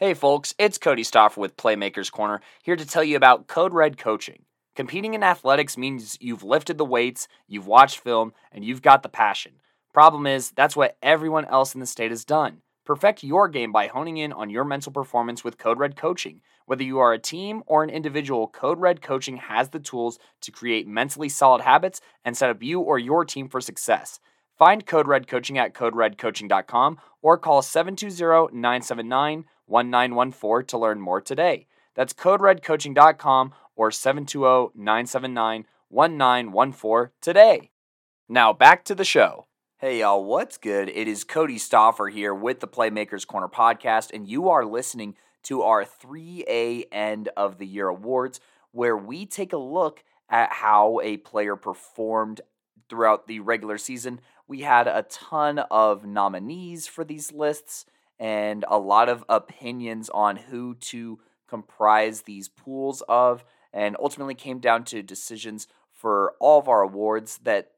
Hey folks, it's Kodey Stoffer with Playmakers Corner, here to tell you about Code Red Coaching. Competing in athletics means you've lifted the weights, you've watched film, and you've got the passion. Problem is, that's what everyone else in the state has done. Perfect your game by honing in on your mental performance with Code Red Coaching. Whether you are a team or an individual, Code Red Coaching has the tools to create mentally solid habits and set up you or your team for success. Find Code Red Coaching at coderedcoaching.com or call 720 979 1914 to learn more today. That's coderedcoaching.com or 720 979 1914 today. Now back to the show. Hey y'all, what's good? It is Kodey Stoffer here with the Playmakers Corner podcast, and you are listening to our 3A End of the Year Awards, where we take a look at how a player performed throughout the regular season. We had a ton of nominees for these lists and a lot of opinions on who to comprise these pools of, and ultimately came down to decisions for all of our awards that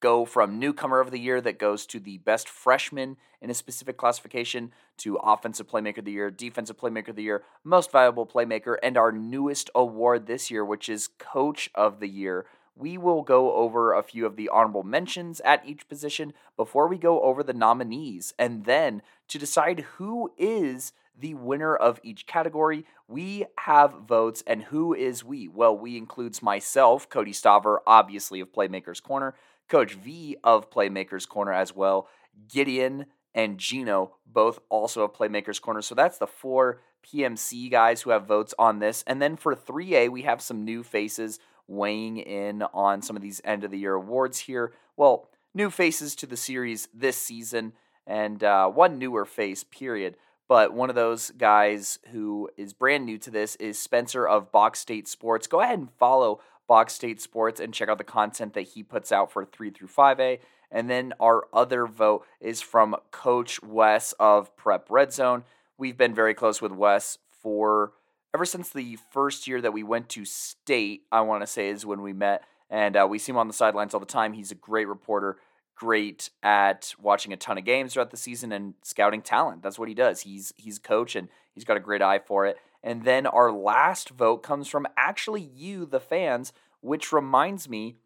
go from newcomer of the year that goes to the best freshman in a specific classification to offensive playmaker of the year, defensive playmaker of the year, most valuable playmaker, and our newest award this year, which is coach of the year. We will go over a few of the honorable mentions at each position before we go over the nominees. And then to decide who is the winner of each category, we have votes. And who is we? Well, we includes myself, Kodey Stoffer, obviously of Playmakers Corner, Coach V of Playmakers Corner as well, Gideon and Gino, both also of Playmakers Corner. So that's the four PMC guys who have votes on this. And then for 3A, we have some new faces weighing in on some of these end of the year awards here. Well, new faces to the series this season, and uh, one newer face, period. But one of those guys who is brand new to this is Spencer of Box State Sports. Go ahead and follow Box State Sports and check out the content that he puts out for 3 through 5A. And then our other vote is from Coach Wes of Prep Red Zone. We've been very close with Wes for ever since the first year that we went to state, I want to say is when we met. And uh, we see him on the sidelines all the time. He's a great reporter, great at watching a ton of games throughout the season and scouting talent. That's what he does. He's he's coach and he's got a great eye for it. And then our last vote comes from actually you, the fans, which reminds me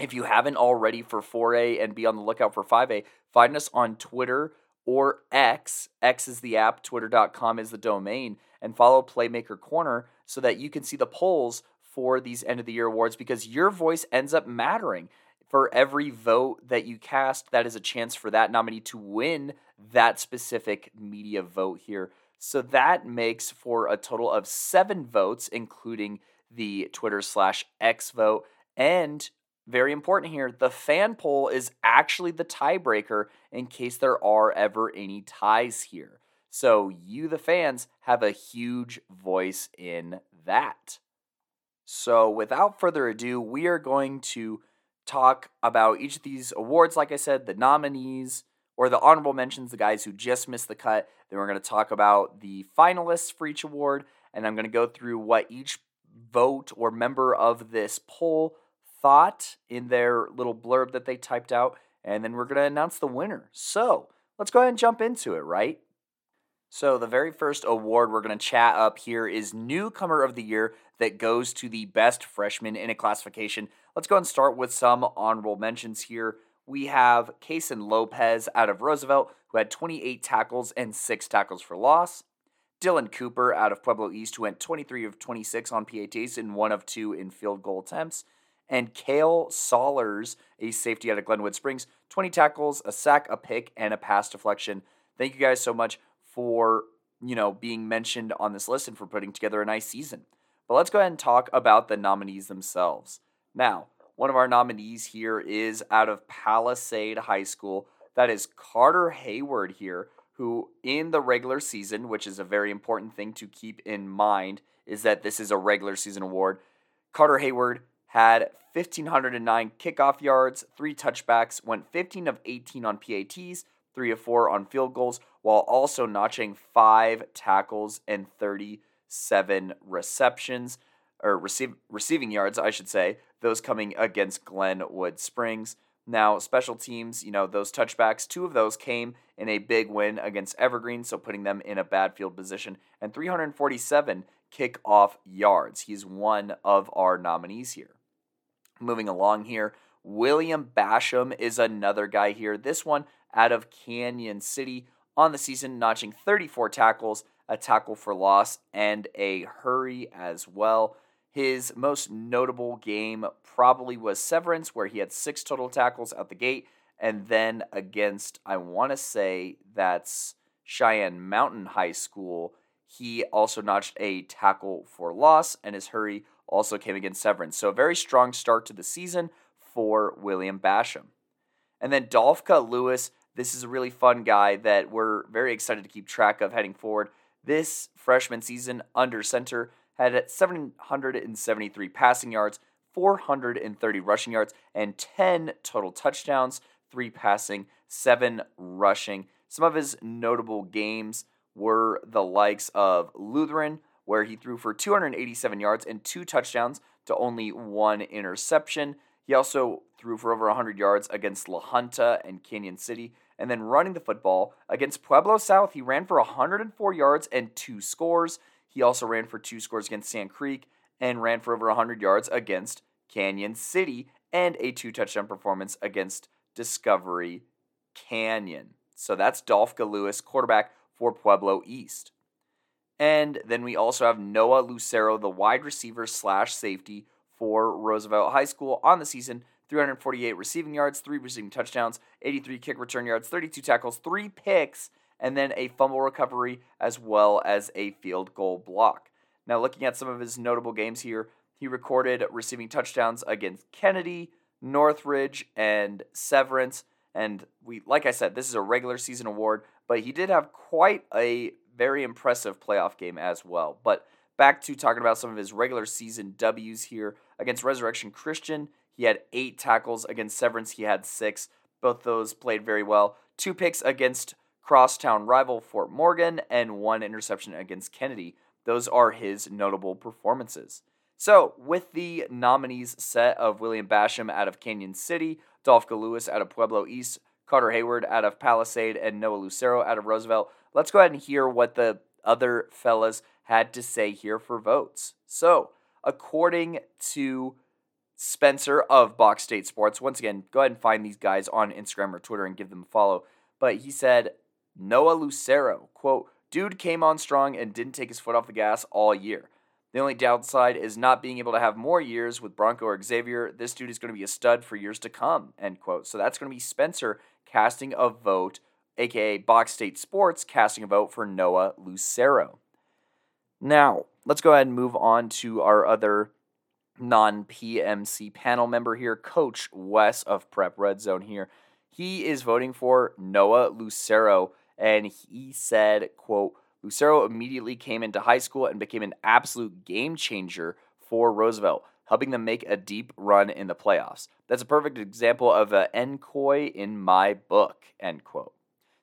if you haven't already for 4A and be on the lookout for 5A, find us on Twitter or X. X is the app, twitter.com is the domain and follow Playmaker Corner so that you can see the polls for these end of the year awards because your voice ends up mattering. For every vote that you cast, that is a chance for that nominee to win that specific media vote here. So that makes for a total of seven votes, including the Twitter slash X vote. And very important here, the fan poll is actually the tiebreaker in case there are ever any ties here. So you, the fans, have a huge voice in that. So without further ado, we are going to talk about each of these awards. Like I said, the nominees or the honorable mentions, the guys who just missed the cut. Then we're going to talk about the finalists for each award. And I'm going to go through what each vote or member of this poll thought in their little blurb that they typed out. And then we're going to announce the winner. So let's go ahead and jump into it, right? So, the very first award we're going to chat up here is Newcomer of the Year that goes to the best freshman in a classification. Let's go and start with some honorable mentions here. We have Kason Lopez out of Roosevelt, who had 28 tackles and 6 tackles for loss. Dylan Cooper out of Pueblo East, who went 23 of 26 on PATs and 1 of 2 in field goal attempts. And Kale Sollers, a safety out of Glenwood Springs, 20 tackles, a sack, a pick, and a pass deflection. Thank you guys so much for you know being mentioned on this list and for putting together a nice season. But let's go ahead and talk about the nominees themselves. Now, one of our nominees here is out of Palisade High School. That is Carter Hayward here, who in the regular season, which is a very important thing to keep in mind, is that this is a regular season award. Carter Hayward had 1,509 kickoff yards, three touchbacks, went 15 of 18 on PATs, three of four on field goals, while also notching five tackles and 37 receptions, or receive, receiving yards, I should say, those coming against Glenwood Springs. Now, special teams, you know, those touchbacks, two of those came in a big win against Evergreen, so putting them in a bad field position, and 347 kickoff yards. He's one of our nominees here. Moving along here, William Basham is another guy here. This one out of Cañon City on the season, notching 34 tackles, a tackle for loss, and a hurry as well. His most notable game probably was Severance, where he had six total tackles out the gate, and then against, I want to say that's Cheyenne Mountain High School, he also notched a tackle for loss, and his hurry also came against Severance. So a very strong start to the season for William Basham. And then Dolphka Lewis, this is a really fun guy that we're very excited to keep track of heading forward. This freshman season under center had 773 passing yards, 430 rushing yards, and 10 total touchdowns, 3 passing, 7 rushing. Some of his notable games were the likes of Lutheran, where he threw for 287 yards and 2 touchdowns to only 1 interception. He also threw for over 100 yards against La Junta and Cañon City. And then running the football against Pueblo South, he ran for 104 yards and 2 scores. He also ran for two scores against Sand Creek and ran for over 100 yards against Cañon City and a two touchdown performance against Discovery Canyon. So that's Dolph Lewis, quarterback for Pueblo East. And then we also have Noah Lucero, the wide receiver slash safety for Roosevelt High School on the season. 348 receiving yards, three receiving touchdowns, 83 kick return yards, 32 tackles, three picks, and then a fumble recovery as well as a field goal block. Now, looking at some of his notable games here, he recorded receiving touchdowns against Kennedy, Northridge, and Severance. And we, like I said, this is a regular season award, but he did have quite a very impressive playoff game as well. But back to talking about some of his regular season W's here against Resurrection Christian. He had eight tackles against Severance. He had six. Both those played very well. Two picks against crosstown rival Fort Morgan, and one interception against Kennedy. Those are his notable performances. So, with the nominees set of William Basham out of Cañon City, Dolphka Lewis out of Pueblo East, Carter Hayward out of Palisade, and Noah Lucero out of Roosevelt, let's go ahead and hear what the other fellas had to say here for votes. So, according to Spencer of Box State Sports, once again, go ahead and find these guys on Instagram or Twitter and give them a follow. But he said Noah Lucero, quote, dude came on strong and didn't take his foot off the gas all year. The only downside is not being able to have more years with Bronco or Xavier. This dude is going to be a stud for years to come, end quote. So that's going to be Spencer casting a vote, aka Box State Sports casting a vote for Noah Lucero. Now, let's go ahead and move on to our other non PMC panel member here, Coach Wes of Prep Red Zone here. He is voting for Noah Lucero and he said, quote, Lucero immediately came into high school and became an absolute game changer for Roosevelt, helping them make a deep run in the playoffs. That's a perfect example of an Nkoi in my book, end quote.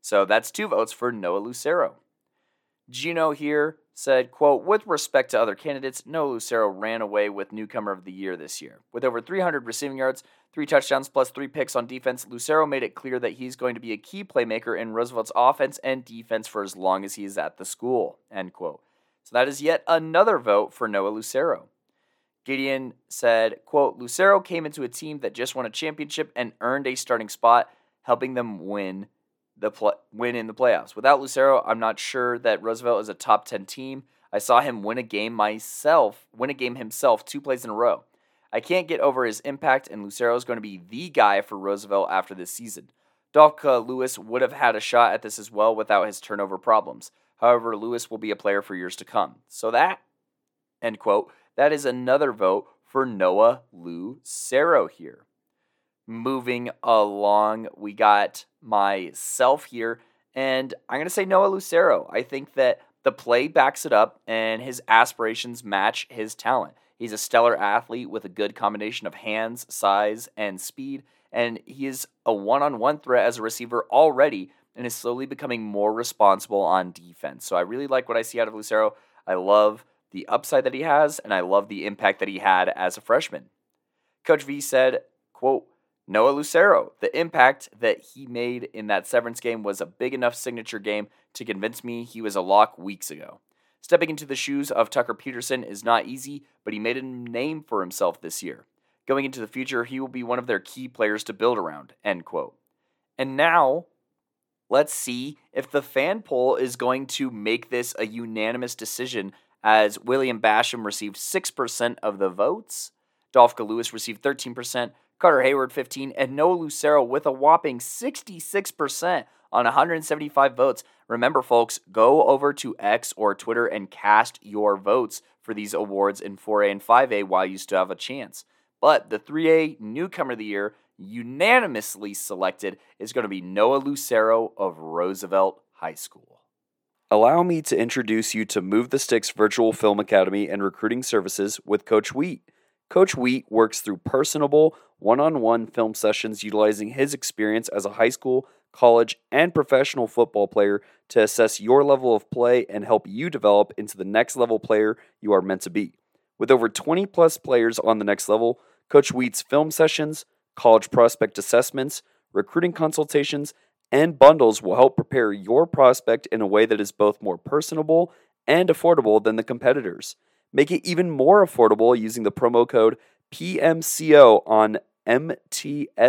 So that's two votes for Noah Lucero. Gino here said, quote, with respect to other candidates, Noah Lucero ran away with newcomer of the year this year. With over 300 receiving yards, three touchdowns plus three picks on defense, Lucero made it clear that he's going to be a key playmaker in Roosevelt's offense and defense for as long as he is at the school. End quote. So that is yet another vote for Noah Lucero. Gideon said, quote, Lucero came into a team that just won a championship and earned a starting spot, helping them win the win in the playoffs. Without Lucero, I'm not sure that Roosevelt is a top 10 team. I saw him win a game myself, win a game himself two plays in a row. I can't get over his impact, and Lucero is going to be the guy for Roosevelt after this season. Dolphka Lewis would have had a shot at this as well without his turnover problems. However, Lewis will be a player for years to come. So that, end quote, that is another vote for Noah Lucero here. Moving along, we got myself here, and I'm going to say Noah Lucero. I think that the play backs it up, and his aspirations match his talent. He's a stellar athlete with a good combination of hands, size, and speed, and he is a one on one threat as a receiver already and is slowly becoming more responsible on defense. So I really like what I see out of Lucero. I love the upside that he has, and I love the impact that he had as a freshman. Coach V said, quote, Noah Lucero, the impact that he made in that Severance game was a big enough signature game to convince me he was a lock weeks ago. Stepping into the shoes of Tucker Peterson is not easy, but he made a name for himself this year. Going into the future, he will be one of their key players to build around. End quote. And now, let's see if the fan poll is going to make this a unanimous decision as William Basham received 6% of the votes, Dolph Lewis received 13%, Carter Hayward 15, and Noah Lucero with a whopping 66% on 175 votes. Remember, folks, go over to X or Twitter and cast your votes for these awards in 4A and 5A while you still have a chance. But the 3A Newcomer of the Year, unanimously selected, is going to be Noah Lucero of Roosevelt High School. Allow me to introduce you to Move the Sticks Virtual Film Academy and Recruiting Services with Coach Wheat. Coach Wheat works through personable, one on one film sessions utilizing his experience as a high school, college, and professional football player to assess your level of play and help you develop into the next level player you are meant to be. With over 20 plus players on the next level, Coach Wheat's film sessions, college prospect assessments, recruiting consultations, and bundles will help prepare your prospect in a way that is both more personable and affordable than the competitors. Make it even more affordable using the promo code PMCO on MTSVFA.com.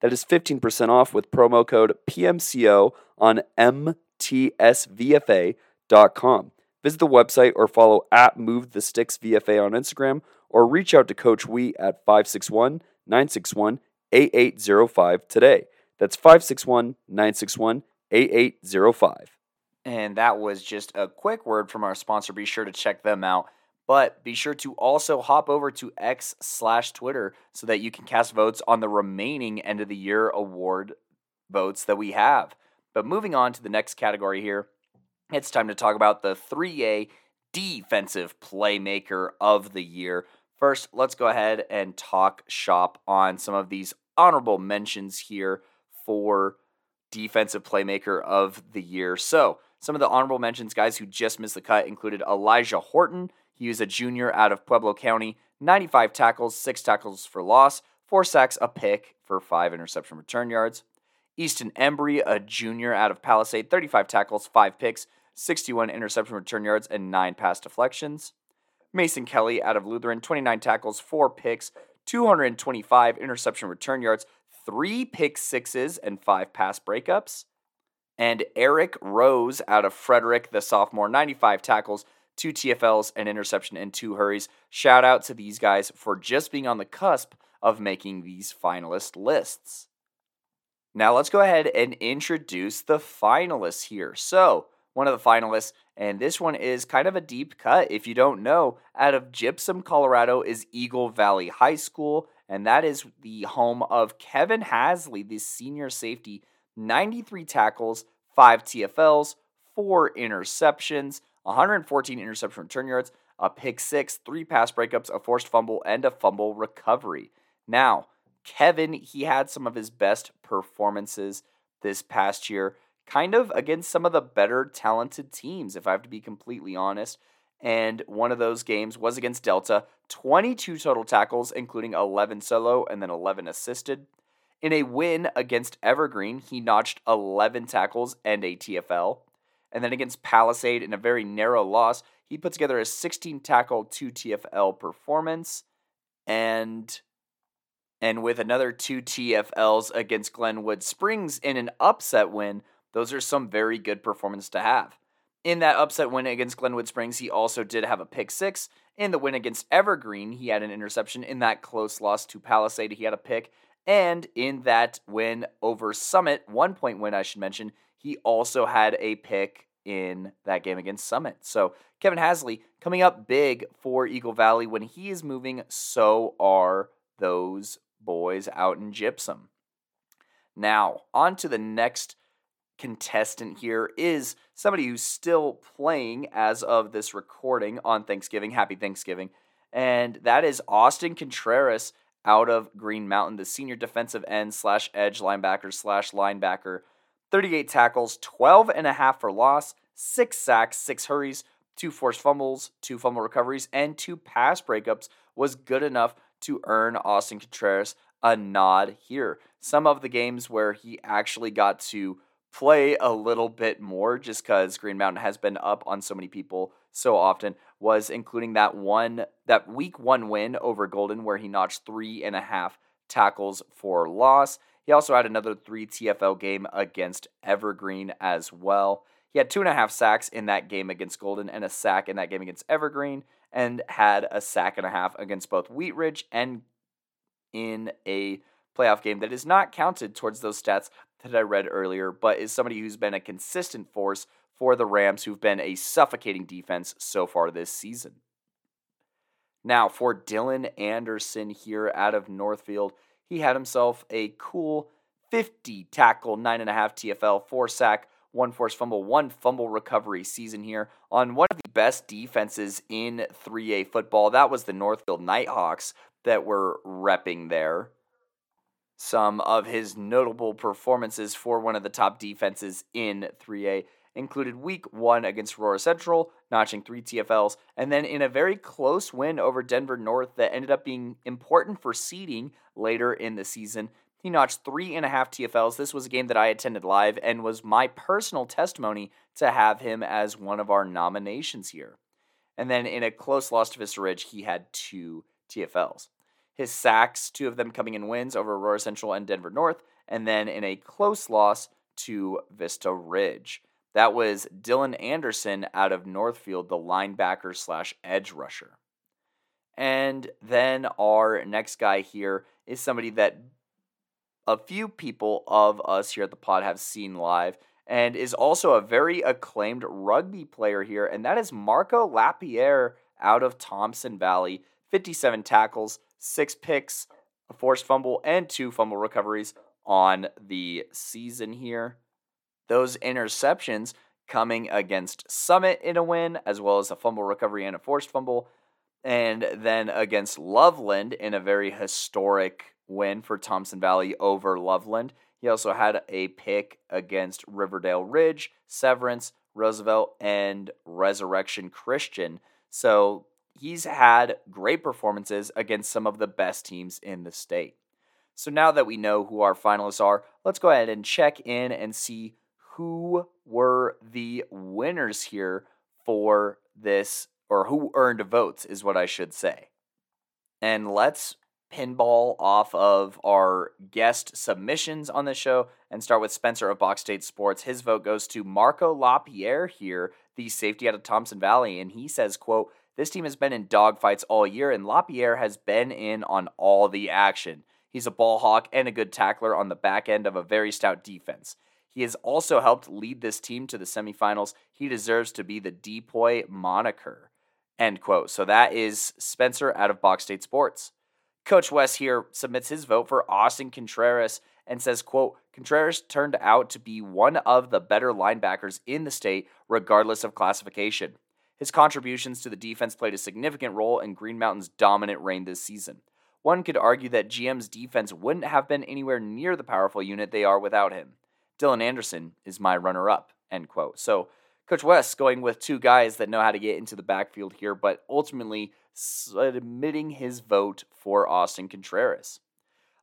That is 15% off with promo code PMCO on MTSVFA.com. Visit the website or follow at Move the Sticks VFA on Instagram or reach out to Coach Wheat at 561 961 8805 today. That's 561 961 8805. And that was just a quick word from our sponsor. Be sure to check them out. But be sure to also hop over to X slash Twitter so that you can cast votes on the remaining end of the year award votes that we have. But moving on to the next category here, it's time to talk about the 3A Defensive Playmaker of the Year. First, let's go ahead and talk shop on some of these honorable mentions here for Defensive Playmaker of the Year. So, some of the honorable mentions, guys who just missed the cut, included Elijah Horton. He was a junior out of Pueblo County, 95 tackles, 6 tackles for loss, 4 sacks, a pick for 5 interception return yards. Easton Embry, a junior out of Palisade, 35 tackles, 5 picks, 61 interception return yards, and 9 pass deflections. Mason Kelly out of Lutheran, 29 tackles, 4 picks, 225 interception return yards, 3 pick sixes, and 5 pass breakups. And Eric Rose out of Frederick, the sophomore, 95 tackles, two TFLs, an interception, and two hurries. Shout out to these guys for just being on the cusp of making these finalist lists. Now let's go ahead and introduce the finalists here. So, one of the finalists, and this one is kind of a deep cut if you don't know. Out of Gypsum, Colorado is Eagle Valley High School, and that is the home of Kevin Hasley, the senior safety, 93 tackles, 5 TFLs, 4 interceptions, 114 interception return yards, a pick six, three pass breakups, a forced fumble, and a fumble recovery. Now, Kevin, he had some of his best performances this past year, kind of against some of the better talented teams, if I have to be completely honest. And one of those games was against Delta, 22 total tackles, including 11 solo and then 11 assisted. In a win against Evergreen, he notched 11 tackles and a TFL. And then against Palisade, in a very narrow loss, he put together a 16 tackle, 2 TFL performance. And and with another two TFLs against Glenwood Springs in an upset win, those are some very good performance to have. In that upset win against Glenwood Springs, he also did have a pick six. In the win against Evergreen, he had an interception. In that close loss to Palisade, he had a pick. And in that win over Summit, one point win, I should mention, he also had a pick in that game against Summit. So Kevin Hasley coming up big for Eagle Valley when he is moving, so are those boys out in Gypsum. Now, on to the next contestant here is somebody who's still playing as of this recording on Thanksgiving. Happy Thanksgiving. And that is Austin Contreras out of Green Mountain, the senior defensive end slash edge linebacker slash linebacker. 38 tackles, 12 and a half for loss, six sacks, six hurries, two forced fumbles, two fumble recoveries, and two pass breakups was good enough to earn Austin Contreras a nod here. Some of the games where he actually got to play a little bit more just because Green Mountain has been up on so many people so often was including that one that week one win over Golden where he notched three and a half tackles for loss. He also had another three TFL game against Evergreen as well. He had two and a half sacks in that game against Golden and a sack in that game against Evergreen, and had a sack and a half against both Wheat Ridge and in a playoff game that is not counted towards those stats that I read earlier, but is somebody who's been a consistent force for the Rams, who've been a suffocating defense so far this season. Now, for Dylan Anderson here out of Northfield, he had himself a cool 50 tackle, 9.5 TFL, 4 sack, 1 forced fumble, 1 fumble recovery season here on one of the best defenses in 3A football. That was the Northfield Nighthawks that were repping there. Some of his notable performances for one of the top defenses in 3A included week one against Aurora Central, notching three TFLs, and then in a very close win over Denver North that ended up being important for seeding later in the season. He notched three and a half TFLs. This was a game that I attended live and was my personal testimony to have him as one of our nominations here. And then in a close loss to Vista Ridge, he had two TFLs his sacks, two of them coming in wins over Aurora Central and Denver North, and then in a close loss to Vista Ridge. That was Dylan Anderson out of Northfield, the linebacker slash edge rusher. And then our next guy here is somebody that a few people of us here at the pod have seen live and is also a very acclaimed rugby player here, and that is Marco Lapierre out of Thompson Valley. 57 tackles, six picks, a forced fumble, and two fumble recoveries on the season here. Those interceptions coming against Summit in a win, as well as a fumble recovery and a forced fumble, and then against Loveland in a very historic win for Thompson Valley over Loveland. He also had a pick against Riverdale Ridge, Severance, Roosevelt, and Resurrection Christian. So he's had great performances against some of the best teams in the state. So now that we know who our finalists are, let's go ahead and check in and see who were the winners here for this, or who earned votes, is what I should say. And let's pinball off of our guest submissions on the show and start with Spencer of Box State Sports. His vote goes to Marco LaPierre here, the safety out of Thompson Valley, and he says, quote, this team has been in dogfights all year, and LaPierre has been in on all the action. He's a ball hawk and a good tackler on the back end of a very stout defense. He has also helped lead this team to the semifinals. He deserves to be the Depoy moniker. End quote. So that is Spencer out of Box State Sports. Coach Wes here submits his vote for Austin Contreras and says, quote, Contreras turned out to be one of the better linebackers in the state, regardless of classification. His contributions to the defense played a significant role in Green Mountain's dominant reign this season. One could argue that GM's defense wouldn't have been anywhere near the powerful unit they are without him. Dylan Anderson is my runner up. End quote. So Coach Wes going with two guys that know how to get into the backfield here, but ultimately submitting his vote for Austin Contreras.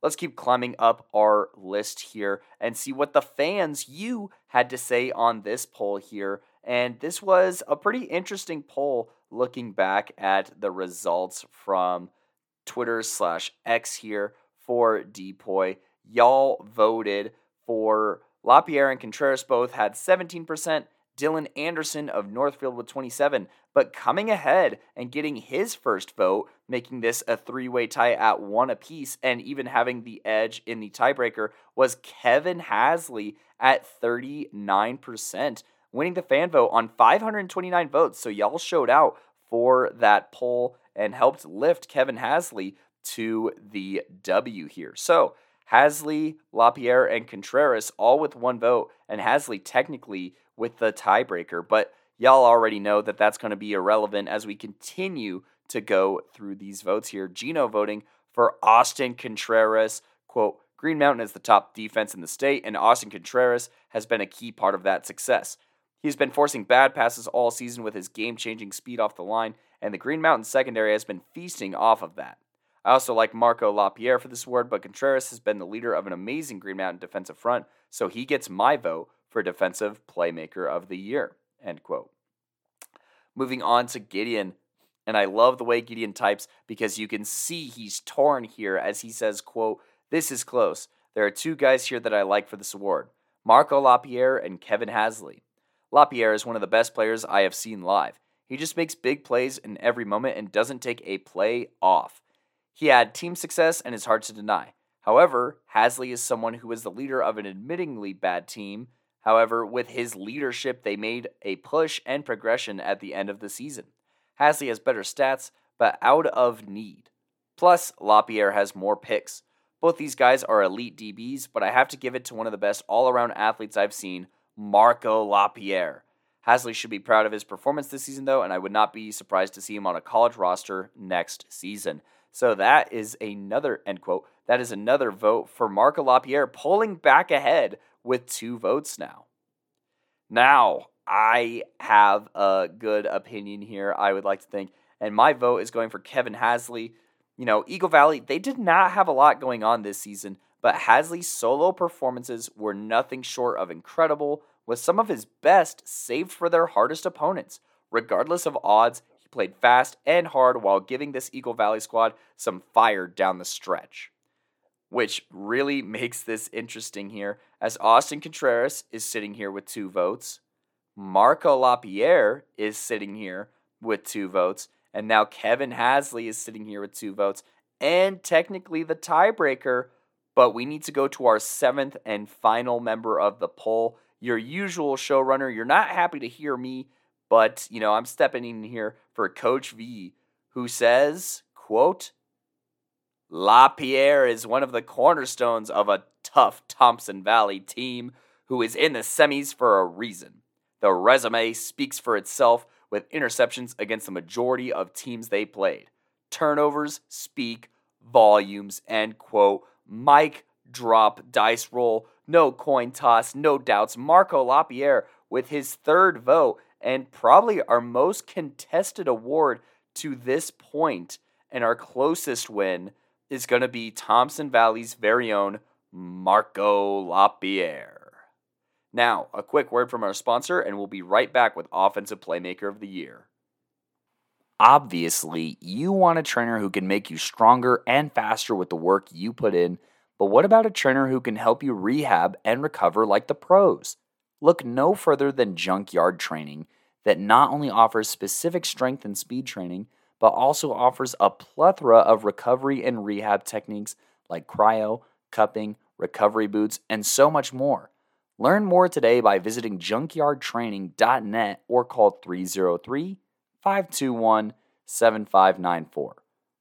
Let's keep climbing up our list here and see what the fans you had to say on this poll here and this was a pretty interesting poll looking back at the results from Twitter slash X here for Depoy. Y'all voted for LaPierre and Contreras both had 17%, Dylan Anderson of Northfield with 27, but coming ahead and getting his first vote, making this a three-way tie at one apiece and even having the edge in the tiebreaker was Kevin Hasley at 39% winning the fan vote on 529 votes. So y'all showed out for that poll and helped lift Kevin Hasley to the W here. So Hasley, LaPierre, and Contreras all with one vote, and Hasley technically with the tiebreaker. But y'all already know that that's going to be irrelevant as we continue to go through these votes here. Gino voting for Austin Contreras. Quote, Green Mountain is the top defense in the state, and Austin Contreras has been a key part of that success. He's been forcing bad passes all season with his game changing speed off the line, and the Green Mountain secondary has been feasting off of that. I also like Marco LaPierre for this award, but Contreras has been the leader of an amazing Green Mountain defensive front, so he gets my vote for Defensive Playmaker of the Year. End quote. Moving on to Gideon. And I love the way Gideon types because you can see he's torn here as he says, quote, This is close. There are two guys here that I like for this award Marco LaPierre and Kevin Hasley. LaPierre is one of the best players I have seen live. He just makes big plays in every moment and doesn't take a play off. He had team success and is hard to deny. However, Hasley is someone who is the leader of an admittingly bad team. However, with his leadership, they made a push and progression at the end of the season. Hasley has better stats, but out of need. Plus, LaPierre has more picks. Both these guys are elite DBs, but I have to give it to one of the best all around athletes I've seen, Marco LaPierre. Hasley should be proud of his performance this season, though, and I would not be surprised to see him on a college roster next season. So that is another end quote. That is another vote for Marco LaPierre, pulling back ahead with two votes now. Now, I have a good opinion here, I would like to think, and my vote is going for Kevin Hasley. You know, Eagle Valley, they did not have a lot going on this season, but Hasley's solo performances were nothing short of incredible, with some of his best saved for their hardest opponents. Regardless of odds, he played fast and hard while giving this Eagle Valley squad some fire down the stretch. Which really makes this interesting here, as Austin Contreras is sitting here with two votes. Marco LaPierre is sitting here with two votes. And now Kevin Hasley is sitting here with two votes. And technically the tiebreaker, but we need to go to our seventh and final member of the poll. Your usual showrunner. You're not happy to hear me, but you know, I'm stepping in here for Coach V, who says, quote, LaPierre is one of the cornerstones of a tough Thompson Valley team who is in the semis for a reason. The resume speaks for itself with interceptions against the majority of teams they played. Turnovers speak volumes, end quote, Mic drop, dice roll, no coin toss, no doubts. Marco LaPierre with his third vote and probably our most contested award to this point and our closest win is going to be Thompson Valley's very own Marco LaPierre. Now, a quick word from our sponsor, and we'll be right back with Offensive Playmaker of the Year. Obviously, you want a trainer who can make you stronger and faster with the work you put in, but what about a trainer who can help you rehab and recover like the pros? Look no further than Junkyard Training, that not only offers specific strength and speed training, but also offers a plethora of recovery and rehab techniques like cryo, cupping, recovery boots, and so much more. Learn more today by visiting junkyardtraining.net or call 303 521 7594.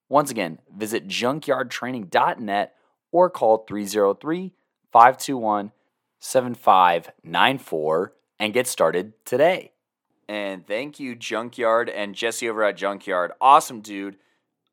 Once again, visit junkyardtraining.net or call 303 521 7594 and get started today. And thank you, Junkyard and Jesse over at Junkyard. Awesome dude.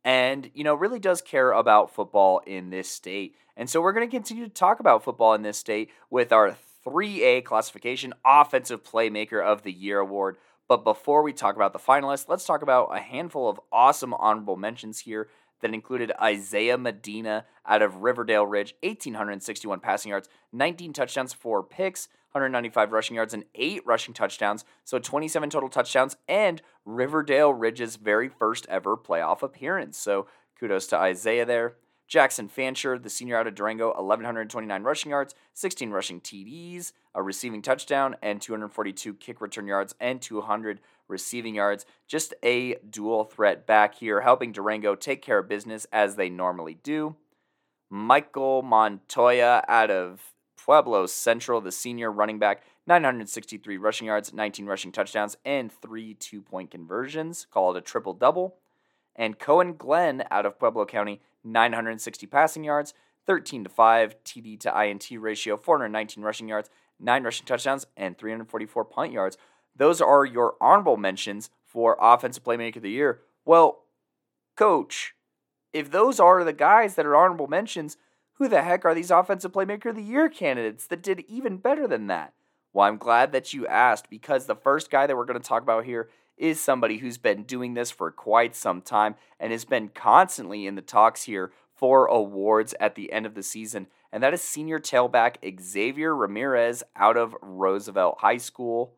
And, you know, really does care about football in this state. And so we're going to continue to talk about football in this state with our 3A classification Offensive Playmaker of the Year award. But before we talk about the finalists, let's talk about a handful of awesome honorable mentions here that included Isaiah Medina out of Riverdale Ridge, 1,861 passing yards, 19 touchdowns, 4 picks, 195 rushing yards, and 8 rushing touchdowns. So 27 total touchdowns, and Riverdale Ridge's very first ever playoff appearance. So kudos to Isaiah there. Jackson Fancher, the senior out of Durango, 1,129 rushing yards, 16 rushing TDs, a receiving touchdown, and 242 kick return yards and 200 receiving yards. Just a dual threat back here, helping Durango take care of business as they normally do. Michael Montoya out of Pueblo Central, the senior running back, 963 rushing yards, 19 rushing touchdowns, and three two point conversions, called a triple double. And Cohen Glenn out of Pueblo County, 960 passing yards, 13 to 5 TD to INT ratio, 419 rushing yards, 9 rushing touchdowns, and 344 punt yards. Those are your honorable mentions for Offensive Playmaker of the Year. Well, coach, if those are the guys that are honorable mentions, who the heck are these Offensive Playmaker of the Year candidates that did even better than that? Well, I'm glad that you asked because the first guy that we're going to talk about here is somebody who's been doing this for quite some time and has been constantly in the talks here for awards at the end of the season, and that is senior tailback Xavier Ramirez out of Roosevelt High School.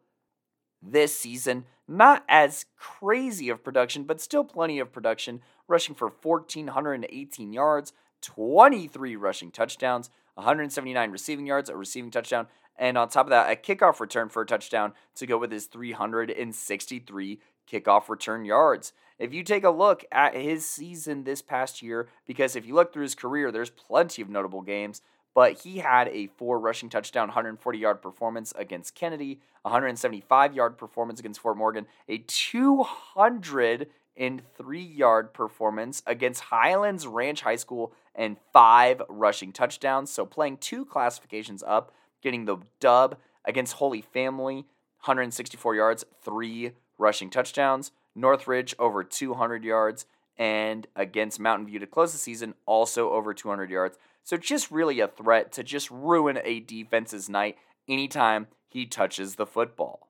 This season, not as crazy of production, but still plenty of production, rushing for 1,418 yards, 23 rushing touchdowns, 179 receiving yards, a receiving touchdown, and on top of that, a kickoff return for a touchdown to go with his 363 kickoff return yards. If you take a look at his season this past year, because if you look through his career, there's plenty of notable games, but he had a four rushing touchdown, 140 yard performance against Kennedy, 175 yard performance against Fort Morgan, a 203 yard performance against Highlands Ranch High School, and five rushing touchdowns. So playing two classifications up, getting the dub against Holy Family, 164 yards, three rushing touchdowns. Northridge over 200 yards, and against Mountain View to close the season, also over 200 yards. So just really a threat to just ruin a defense's night anytime he touches the football.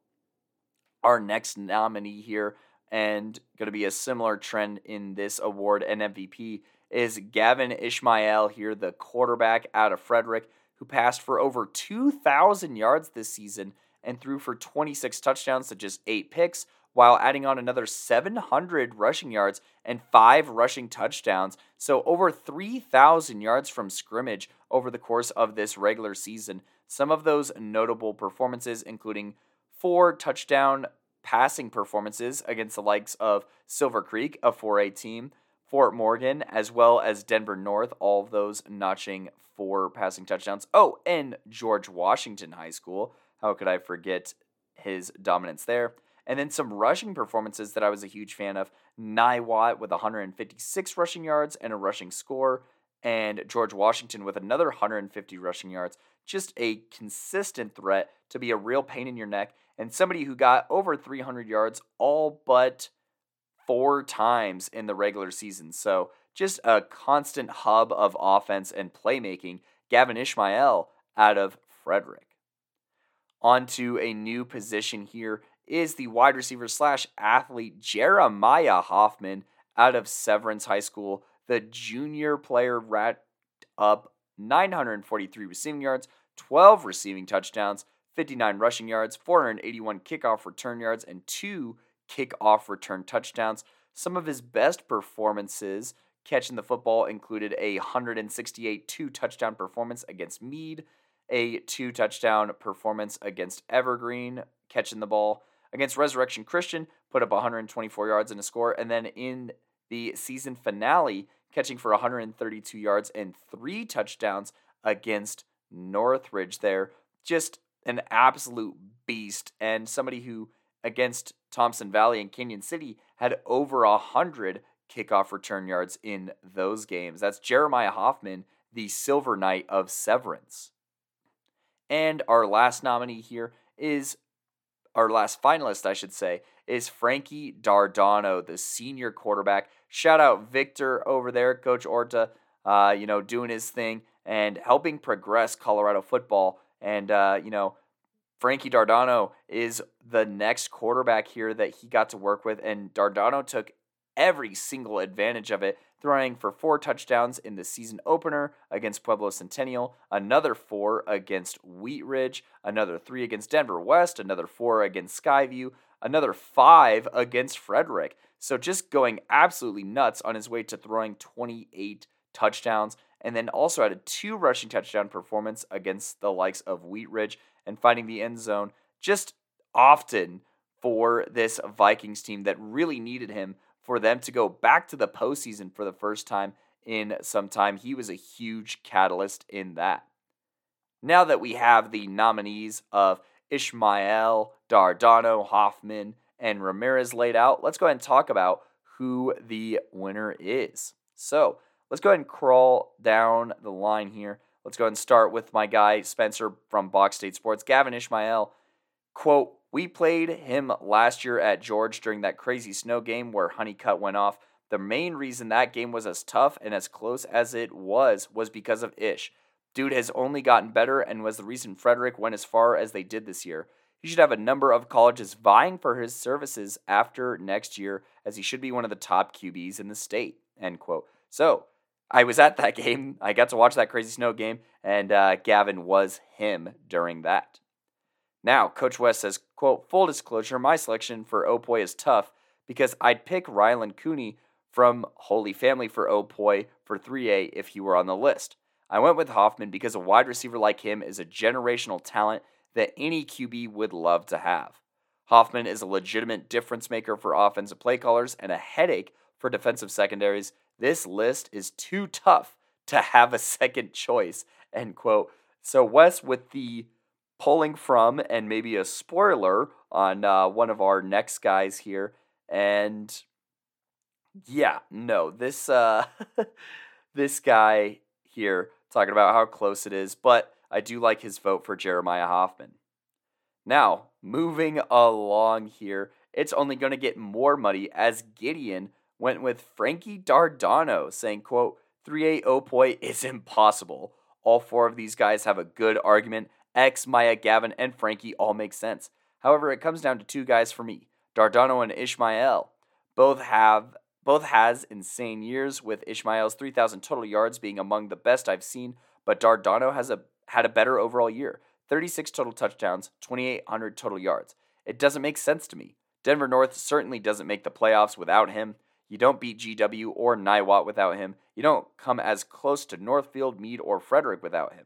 Our next nominee here, and going to be a similar trend in this award and MVP, is Gavin Ishmael here, the quarterback out of Frederick, who passed for over 2,000 yards this season and threw for 26 touchdowns to just eight picks, while adding on another 700 rushing yards and five rushing touchdowns. So, over 3,000 yards from scrimmage over the course of this regular season. Some of those notable performances, including four touchdown passing performances against the likes of Silver Creek, a 4A team, Fort Morgan, as well as Denver North, all of those notching four passing touchdowns. Oh, and George Washington High School. How could I forget his dominance there? And then some rushing performances that I was a huge fan of. Niwot with 156 rushing yards and a rushing score, and George Washington with another 150 rushing yards. Just a consistent threat to be a real pain in your neck, and somebody who got over 300 yards all but four times in the regular season. So just a constant hub of offense and playmaking. Gavin Ishmael out of Frederick. Onto a new position here is the wide receiver slash athlete Jeremiah Hoffman out of Severance High School. The junior player rat up 943 receiving yards, 12 receiving touchdowns, 59 rushing yards, 481 kickoff return yards, and two kickoff return touchdowns. Some of his best performances catching the football included a 168 two touchdown performance against Mead, a two touchdown performance against Evergreen, catching the ball, against Resurrection Christian, put up 124 yards and a score, and then in the season finale, catching for 132 yards and three touchdowns against Northridge there. Just an absolute beast, and somebody who, against Thompson Valley and Cañon City, had over 100 kickoff return yards in those games. That's Jeremiah Hoffman, the Silver Knight of Severance. And our last nominee here is our last finalist, I should say, is Frankie Dardano, the senior quarterback. Shout out Victor over there, Coach Orta, uh, you know, doing his thing and helping progress Colorado football. And, uh, you know, Frankie Dardano is the next quarterback here that he got to work with. And Dardano took every single advantage of it throwing for four touchdowns in the season opener against Pueblo Centennial, another four against Wheat Ridge, another three against Denver West, another four against Skyview, another five against Frederick. So just going absolutely nuts on his way to throwing 28 touchdowns, and then also had a two rushing touchdown performance against the likes of Wheat Ridge and finding the end zone just often for this Vikings team that really needed him for them to go back to the postseason for the first time in some time. He was a huge catalyst in that. Now that we have the nominees of Ishmael, Dardano, Hoffman, and Ramirez laid out, let's go ahead and talk about who the winner is. So let's go ahead and crawl down the line here. Let's go ahead and start with my guy, Spencer from Box State Sports. Gavin Ishmael, quote, we played him last year at George during that crazy snow game where Honeycutt went off. The main reason that game was as tough and as close as it was was because of Ish. Dude has only gotten better and was the reason Frederick went as far as they did this year. He should have a number of colleges vying for his services after next year, as he should be one of the top QBs in the state. End quote. So I was at that game. I got to watch that crazy snow game, and uh, Gavin was him during that. Now, Coach Wes says, quote, full disclosure, my selection for Opoy is tough because I'd pick Ryland Cooney from Holy Family for Opoy for 3A if he were on the list. I went with Hoffman because a wide receiver like him is a generational talent that any QB would love to have. Hoffman is a legitimate difference maker for offensive play callers and a headache for defensive secondaries. This list is too tough to have a second choice. End quote. So Wes with the pulling from and maybe a spoiler on uh, one of our next guys here. And yeah, no, this uh, this guy here talking about how close it is, but I do like his vote for Jeremiah Hoffman. Now, moving along here, it's only going to get more muddy as Gideon went with Frankie Dardano, saying, quote, 3A Opoy is impossible. All four of these guys have a good argument. X, Maya, Gavin, and Frankie all make sense. However, it comes down to two guys for me, Dardano and Ishmael. Both have both has insane years, with Ishmael's 3,000 total yards being among the best I've seen, but Dardano has a had a better overall year 36 total touchdowns, 2,800 total yards. It doesn't make sense to me. Denver North certainly doesn't make the playoffs without him. You don't beat GW or Niwot without him. You don't come as close to Northfield, Mead, or Frederick without him.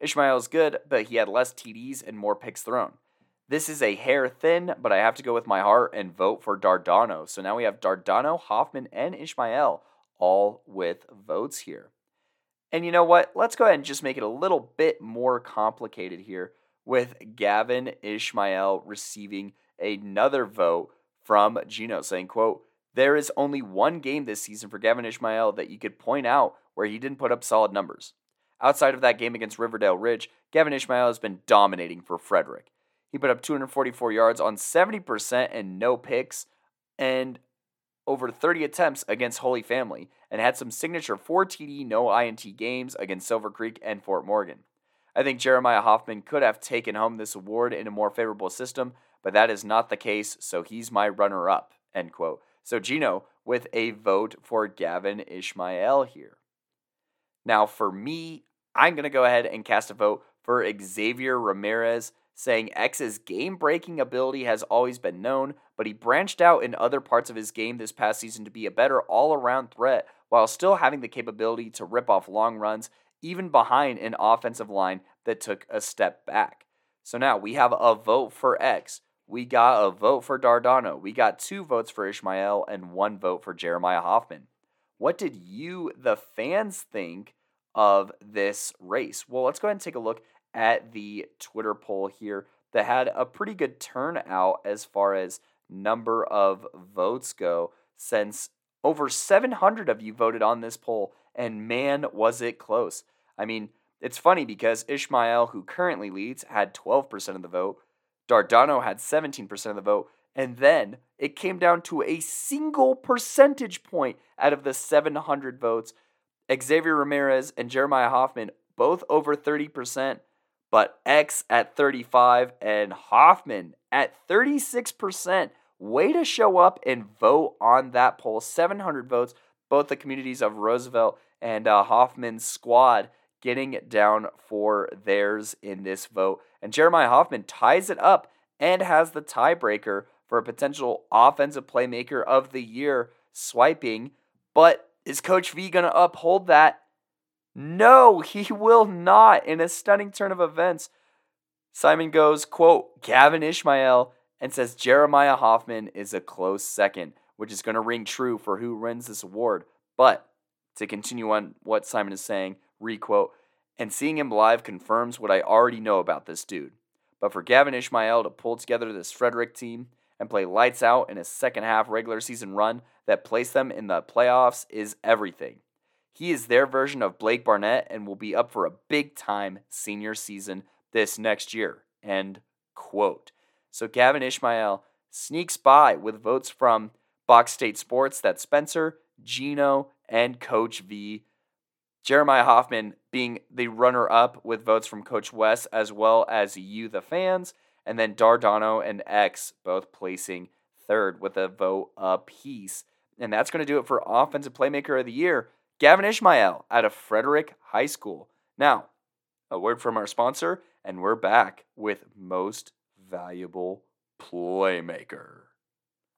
Ishmael is good, but he had less TDs and more picks thrown. This is a hair thin, but I have to go with my heart and vote for Dardano. So now we have Dardano, Hoffman, and Ishmael all with votes here. And you know what? Let's go ahead and just make it a little bit more complicated here with Gavin Ishmael receiving another vote from Gino saying, quote, there is only one game this season for Gavin Ishmael that you could point out where he didn't put up solid numbers. Outside of that game against Riverdale Ridge, Gavin Ishmael has been dominating for Frederick. He put up 244 yards on 70% and no picks and over 30 attempts against Holy Family and had some signature 4 TD no INT games against Silver Creek and Fort Morgan. I think Jeremiah Hoffman could have taken home this award in a more favorable system, but that is not the case, so he's my runner up. End quote. So Gino with a vote for Gavin Ishmael here. Now, for me, I'm going to go ahead and cast a vote for Xavier Ramirez saying X's game breaking ability has always been known, but he branched out in other parts of his game this past season to be a better all around threat while still having the capability to rip off long runs, even behind an offensive line that took a step back. So now we have a vote for X. We got a vote for Dardano. We got two votes for Ishmael and one vote for Jeremiah Hoffman. What did you, the fans, think of this race? Well, let's go ahead and take a look at the Twitter poll here that had a pretty good turnout as far as number of votes go, since over 700 of you voted on this poll, and man, was it close. I mean, it's funny because Ishmael, who currently leads, had 12% of the vote, Dardano had 17% of the vote, and then it came down to a single percentage point out of the 700 votes. Xavier Ramirez and Jeremiah Hoffman both over 30%, but X at 35 and Hoffman at 36%. Way to show up and vote on that poll. 700 votes, both the communities of Roosevelt and uh, Hoffman's squad getting down for theirs in this vote. And Jeremiah Hoffman ties it up and has the tiebreaker for a potential offensive playmaker of the year swiping. But is Coach V going to uphold that? No, he will not. In a stunning turn of events, Simon goes, quote, Gavin Ishmael, and says Jeremiah Hoffman is a close second, which is going to ring true for who wins this award. But to continue on what Simon is saying, requote, and seeing him live confirms what I already know about this dude. But for Gavin Ishmael to pull together this Frederick team and play lights out in a second half regular season run that placed them in the playoffs is everything. He is their version of Blake Barnett and will be up for a big time senior season this next year. End quote. So Gavin Ishmael sneaks by with votes from Box State Sports, that Spencer, Gino, and Coach V. Jeremiah Hoffman being the runner up with votes from Coach Wes as well as you, the fans. And then Dardano and X both placing third with a vote apiece. And that's going to do it for Offensive Playmaker of the Year, Gavin Ishmael out of Frederick High School. Now, a word from our sponsor, and we're back with Most Valuable Playmaker.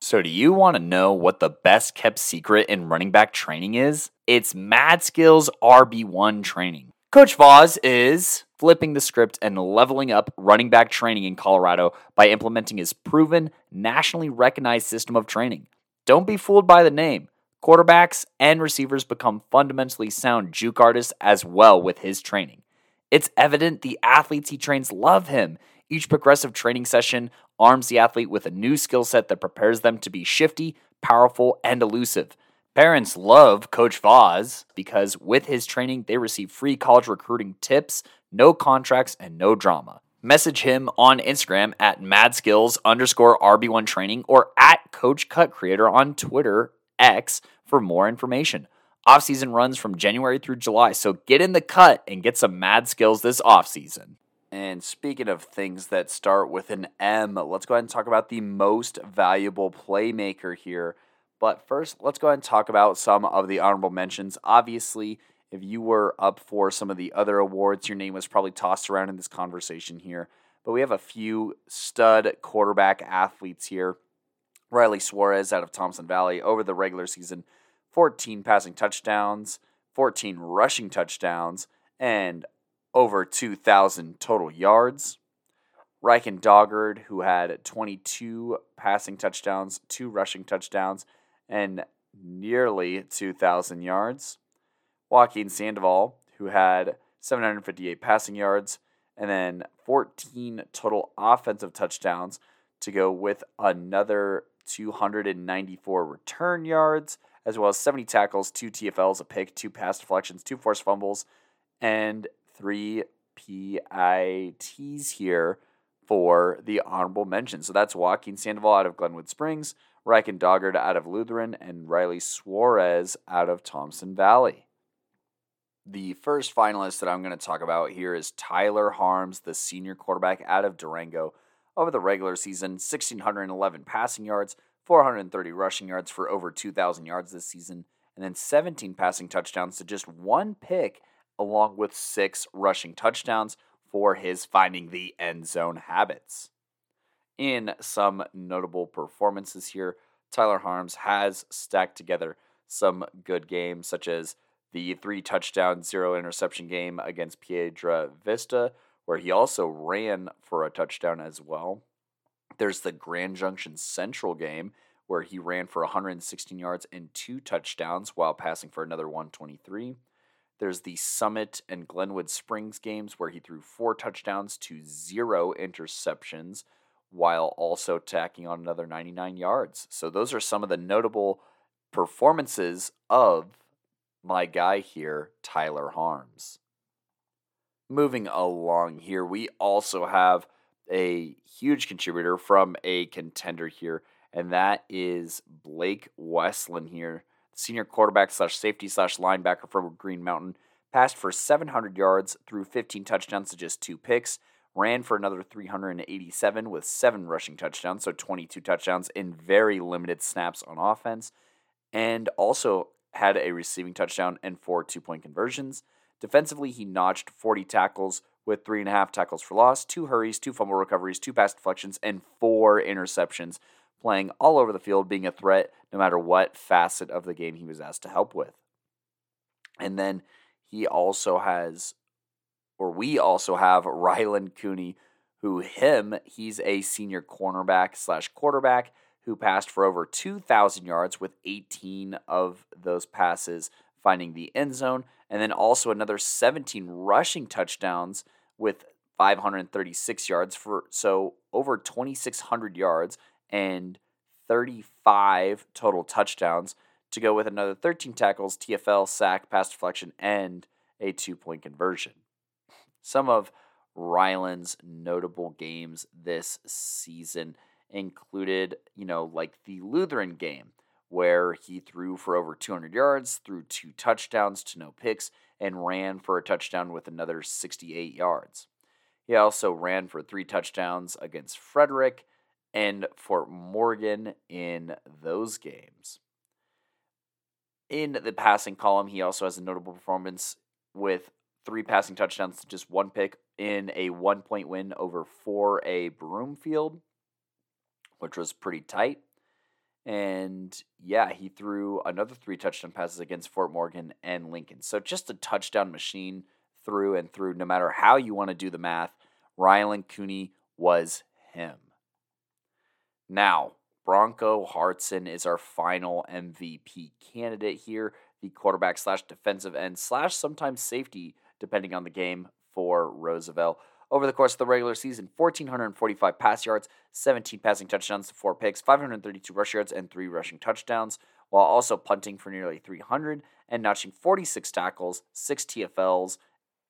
So, do you want to know what the best kept secret in running back training is? It's Madskillz RB1 training. Coach Voss is flipping the script and leveling up running back training in Colorado by implementing his proven, nationally recognized system of training. Don't be fooled by the name. Quarterbacks and receivers become fundamentally sound juke artists as well with his training. It's evident the athletes he trains love him. Each progressive training session arms the athlete with a new skill set that prepares them to be shifty, powerful, and elusive. Parents love Coach Voss because with his training, they receive free college recruiting tips, no contracts, and no drama. Message him on Instagram at madskills underscore RB1 training or at Coach Cut Creator on Twitter, X, for more information. Offseason runs from January through July, so get in the cut and get some mad skills this offseason. And speaking of things that start with an M, let's go ahead and talk about the most valuable playmaker here. But first, let's go ahead and talk about some of the honorable mentions. Obviously, if you were up for some of the other awards, your name was probably tossed around in this conversation here. But we have a few stud quarterback athletes here. Riley Suarez out of Thompson Valley over the regular season, 14 passing touchdowns, 14 rushing touchdowns, and over 2,000 total yards. Ryken Doggard, who had 22 passing touchdowns, two rushing touchdowns, and nearly 2,000 yards. Joaquin Sandoval, who had 758 passing yards, and then 14 total offensive touchdowns to go with another 294 return yards, as well as 70 tackles, two TFLs, a pick, two pass deflections, two forced fumbles, and three PITs here for the honorable mention. So that's Joaquin Sandoval out of Glenwood Springs, Ryken Doggard out of Lutheran, and Riley Suarez out of Thompson Valley. The first finalist that I'm going to talk about here is Tyler Harms, the senior quarterback out of Durango. Over the regular season, 1,611 passing yards, 430 rushing yards for over 2,000 yards this season, and then 17 passing touchdowns to just one pick, along with six rushing touchdowns for his finding the end zone habits. In some notable performances here, Tyler Harms has stacked together some good games, such as the three touchdown, zero interception game against Piedra Vista, where he also ran for a touchdown as well. There's the Grand Junction Central game, where he ran for 116 yards and two touchdowns while passing for another 123. There's the Summit and Glenwood Springs games, where he threw four touchdowns to zero interceptions while also tacking on another 99 yards. So, those are some of the notable performances of my guy here, Tyler Harms. Moving along here, we also have a huge contributor from a contender here, and that is Blake Westland here, senior quarterback slash safety slash linebacker from Green Mountain. Passed for 700 yards, threw 15 touchdowns to just two picks, ran for another 387 with seven rushing touchdowns, so 22 touchdowns in very limited snaps on offense, and also had a receiving touchdown and four two point conversions. Defensively, he notched 40 tackles with three and a half tackles for loss, two hurries, two fumble recoveries, two pass deflections, and four interceptions, playing all over the field, being a threat no matter what facet of the game he was asked to help with. And then he also has, or we also have Ryland Cooney, who him, he's a senior cornerback slash quarterback who passed for over 2,000 yards with 18 of those passes finding the end zone, and then also another 17 rushing touchdowns with 536 yards for so over 2,600 yards and 35 total touchdowns to go with another 13 tackles, TFL, sack, pass deflection, and a two point conversion. Some of Ryland's notable games this season included, you know, like the Lutheran game, where he threw for over 200 yards, threw two touchdowns to no picks, and ran for a touchdown with another 68 yards. He also ran for three touchdowns against Frederick and Fort Morgan in those games. In the passing column, he also has a notable performance with three passing touchdowns to just one pick in a one point win over 4A Broomfield, which was pretty tight. And yeah, he threw another three touchdown passes against Fort Morgan and Lincoln. So just a touchdown machine through and through, no matter how you want to do the math. Ryland Cooney was him. Now, Bronco Hartson is our final MVP candidate here, the quarterback slash defensive end slash sometimes safety, depending on the game for Roosevelt. Over the course of the regular season, 1,445 pass yards, 17 passing touchdowns, 4 picks, 532 rush yards, and 3 rushing touchdowns, while also punting for nearly 300 and notching 46 tackles, 6 TFLs,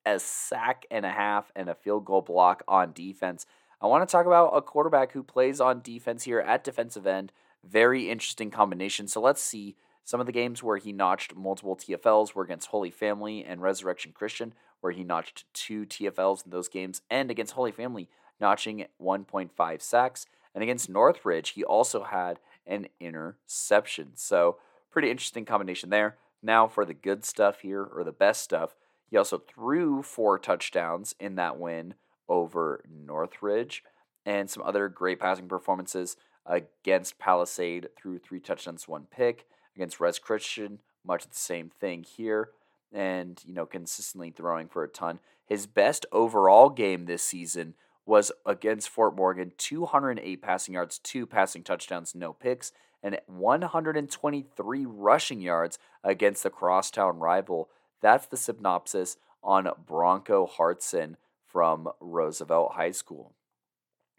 a sack and a half, and a field goal block on defense. I want to talk about a quarterback who plays on defense here at defensive end. Very interesting combination. So let's see some of the games where he notched multiple TFLs were against Holy Family and Resurrection Christian, where he notched two TFLs in those games, and against Holy Family, notching 1.5 sacks. And against Northridge, he also had an interception. So, pretty interesting combination there. Now, for the good stuff here, or the best stuff, he also threw four touchdowns in that win over Northridge and some other great passing performances against Palisade threw three touchdowns, one pick. Against Res Christian, much the same thing here. And, you know, consistently throwing for a ton. His best overall game this season was against Fort Morgan 208 passing yards, two passing touchdowns, no picks, and 123 rushing yards against the crosstown rival. That's the synopsis on Bronco Hartson from Roosevelt High School.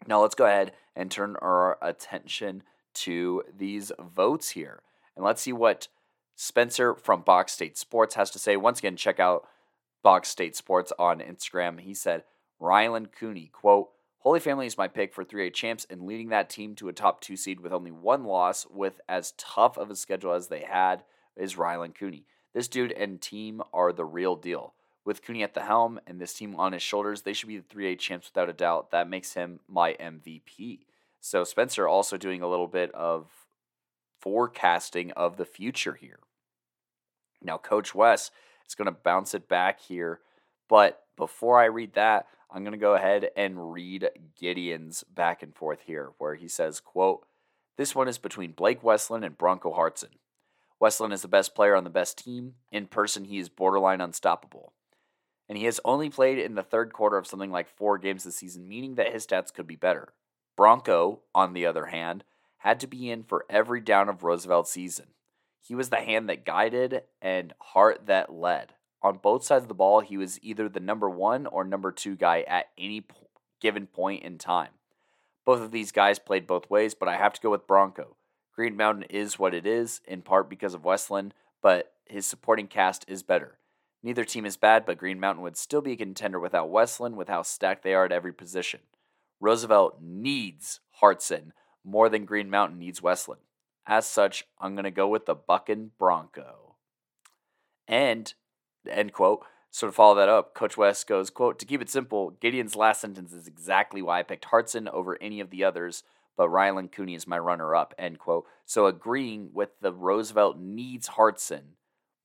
Now let's go ahead and turn our attention to these votes here. And let's see what Spencer from Box State Sports has to say. Once again, check out Box State Sports on Instagram. He said, Ryland Cooney, quote, Holy Family is my pick for 3A champs and leading that team to a top two seed with only one loss with as tough of a schedule as they had is Ryland Cooney. This dude and team are the real deal. With Cooney at the helm and this team on his shoulders, they should be the 3A champs without a doubt. That makes him my MVP. So Spencer also doing a little bit of forecasting of the future here. Now, Coach Wes is going to bounce it back here. But before I read that, I'm going to go ahead and read Gideon's back and forth here, where he says, quote, This one is between Blake Westland and Bronco Hartson. Westland is the best player on the best team. In person, he is borderline unstoppable. And he has only played in the third quarter of something like four games this season, meaning that his stats could be better. Bronco, on the other hand, had to be in for every down of Roosevelt's season. He was the hand that guided and heart that led. On both sides of the ball, he was either the number one or number two guy at any given point in time. Both of these guys played both ways, but I have to go with Bronco. Green Mountain is what it is, in part because of Westland, but his supporting cast is better. Neither team is bad, but Green Mountain would still be a contender without Westland, with how stacked they are at every position. Roosevelt needs Hartson more than Green Mountain needs Westland. As such, I'm going to go with the Buckin Bronco. And, end quote, sort of follow that up, Coach Wes goes, quote, to keep it simple, Gideon's last sentence is exactly why I picked Hartson over any of the others, but Ryland Cooney is my runner-up, end quote. So agreeing with the Roosevelt needs Hartson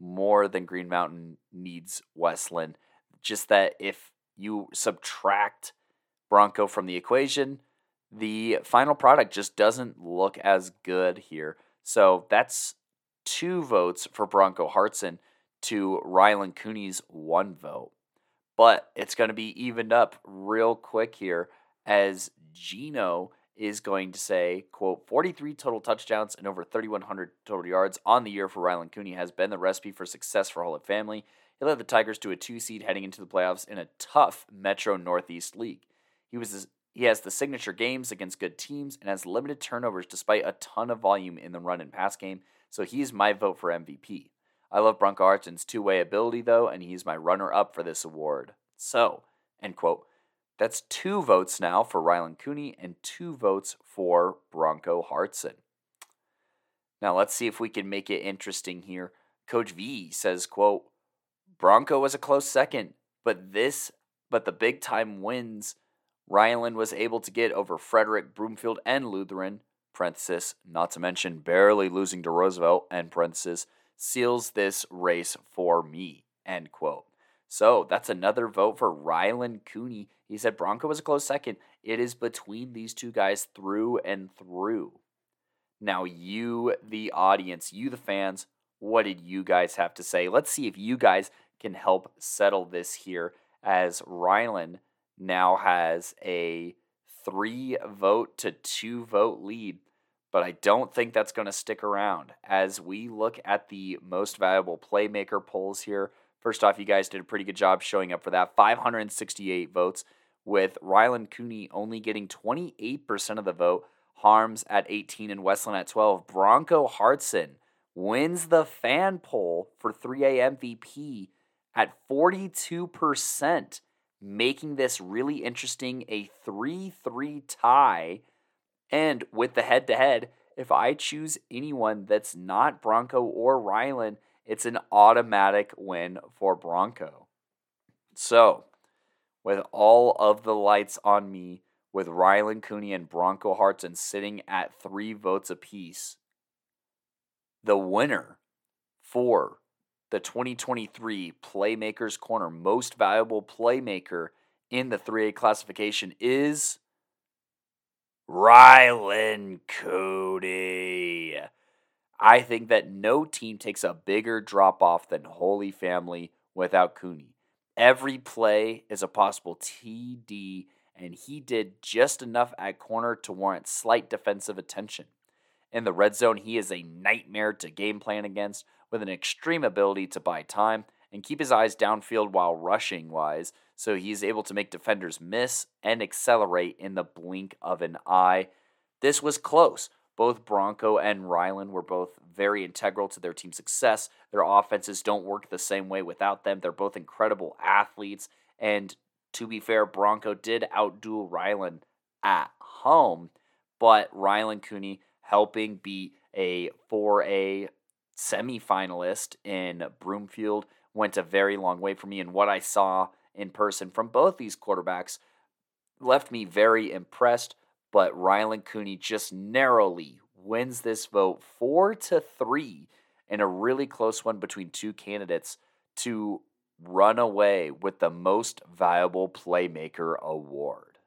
more than Green Mountain needs Westland. Just that if you subtract Bronco from the equation, the final product just doesn't look as good here. So that's two votes for Bronco Hartson to Ryland Cooney's one vote. But it's going to be evened up real quick here as Gino is going to say, quote, 43 total touchdowns and over 3,100 total yards on the year for Ryland Cooney has been the recipe for success for Holy Family. He led the Tigers to a two seed heading into the playoffs in a tough Metro Northeast League. He was he has the signature games against good teams and has limited turnovers despite a ton of volume in the run and pass game, so he's my vote for MVP. I love Bronco Hartson's two way ability, though, and he's my runner up for this award. So, end quote. That's two votes now for Ryland Cooney and two votes for Bronco Hartson. Now let's see if we can make it interesting here. Coach V says, quote, Bronco was a close second, but this but the big time wins Ryland was able to get over Frederick, Broomfield, and Lutheran, parenthesis, not to mention barely losing to Roosevelt, end parenthesis, seals this race for me, end quote. So that's another vote for Ryland Cooney. He said Bronco was a close second. It is between these two guys through and through. Now, you, the audience, you, the fans, what did you guys have to say? Let's see if you guys can help settle this here as Ryland now has a three vote to two vote lead. But I don't think that's going to stick around as we look at the most valuable playmaker polls here. First off, you guys did a pretty good job showing up for that 568 votes, with Ryland Cooney only getting 28% of the vote, Harms at 18, and Westland at 12. Bronco Hartson wins the fan poll for 3A MVP at 42%, making this really interesting a 3 3 tie. And with the head to head, if I choose anyone that's not Bronco or Ryland, it's an automatic win for Bronco. So, with all of the lights on me, with Ryland Cooney and Bronco Hartson sitting at three votes apiece, the winner for the 2023 Playmakers Corner Most Valuable Playmaker in the 3A classification is Ryland Cooney. I think that no team takes a bigger drop off than Holy Family without Cooney. Every play is a possible TD, and he did just enough at corner to warrant slight defensive attention. In the red zone, he is a nightmare to game plan against, with an extreme ability to buy time and keep his eyes downfield while rushing wise, so he's able to make defenders miss and accelerate in the blink of an eye. This was close. Both Bronco and Ryland were both very integral to their team's success. Their offenses don't work the same way without them. They're both incredible athletes. And to be fair, Bronco did outduel Ryland at home, but Ryland Cooney helping beat a 4A semifinalist in Broomfield went a very long way for me. And what I saw in person from both these quarterbacks left me very impressed. But Ryland Cooney just narrowly wins this vote four to three in a really close one between two candidates to run away with the most valuable playmaker award.